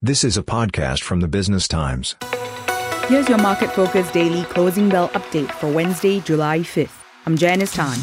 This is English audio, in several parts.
This is a podcast from the Business Times. Here's your market focus daily closing bell update for Wednesday, July 5th. I'm Janice Tan.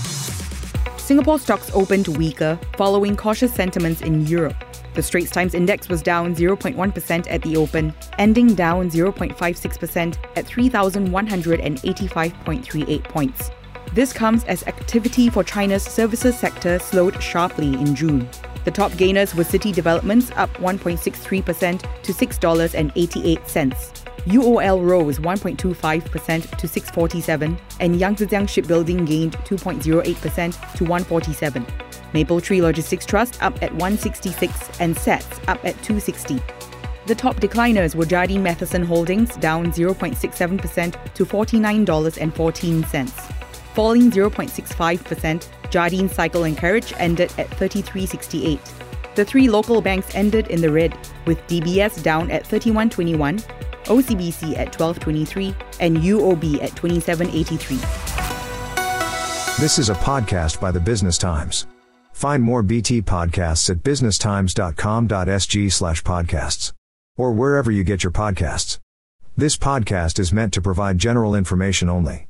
Singapore stocks opened weaker following cautious sentiments in Europe. The Straits Times Index was down 0.1% at the open, ending down 0.56% at 3,185.38 points. This comes as activity for China's services sector slowed sharply in June. The top gainers were City Developments up 1.63% to $6.88. UOL rose 1.25% to 647 and Yangzijiang Shipbuilding gained 2.08% to 147. Mapletree Logistics Trust up at 166 and SATS up at 260. The top decliners were Jardine Matheson Holdings down 0.67% to $49.14. Falling 0.65%, Jardine Cycle and Carriage ended at 33.68. The three local banks ended in the red, with DBS down at 31.21, OCBC at 12.23, and UOB at 27.83. This is a podcast by the Business Times. Find more BT podcasts at businesstimes.com.sg slash podcasts or wherever you get your podcasts. This podcast is meant to provide general information only.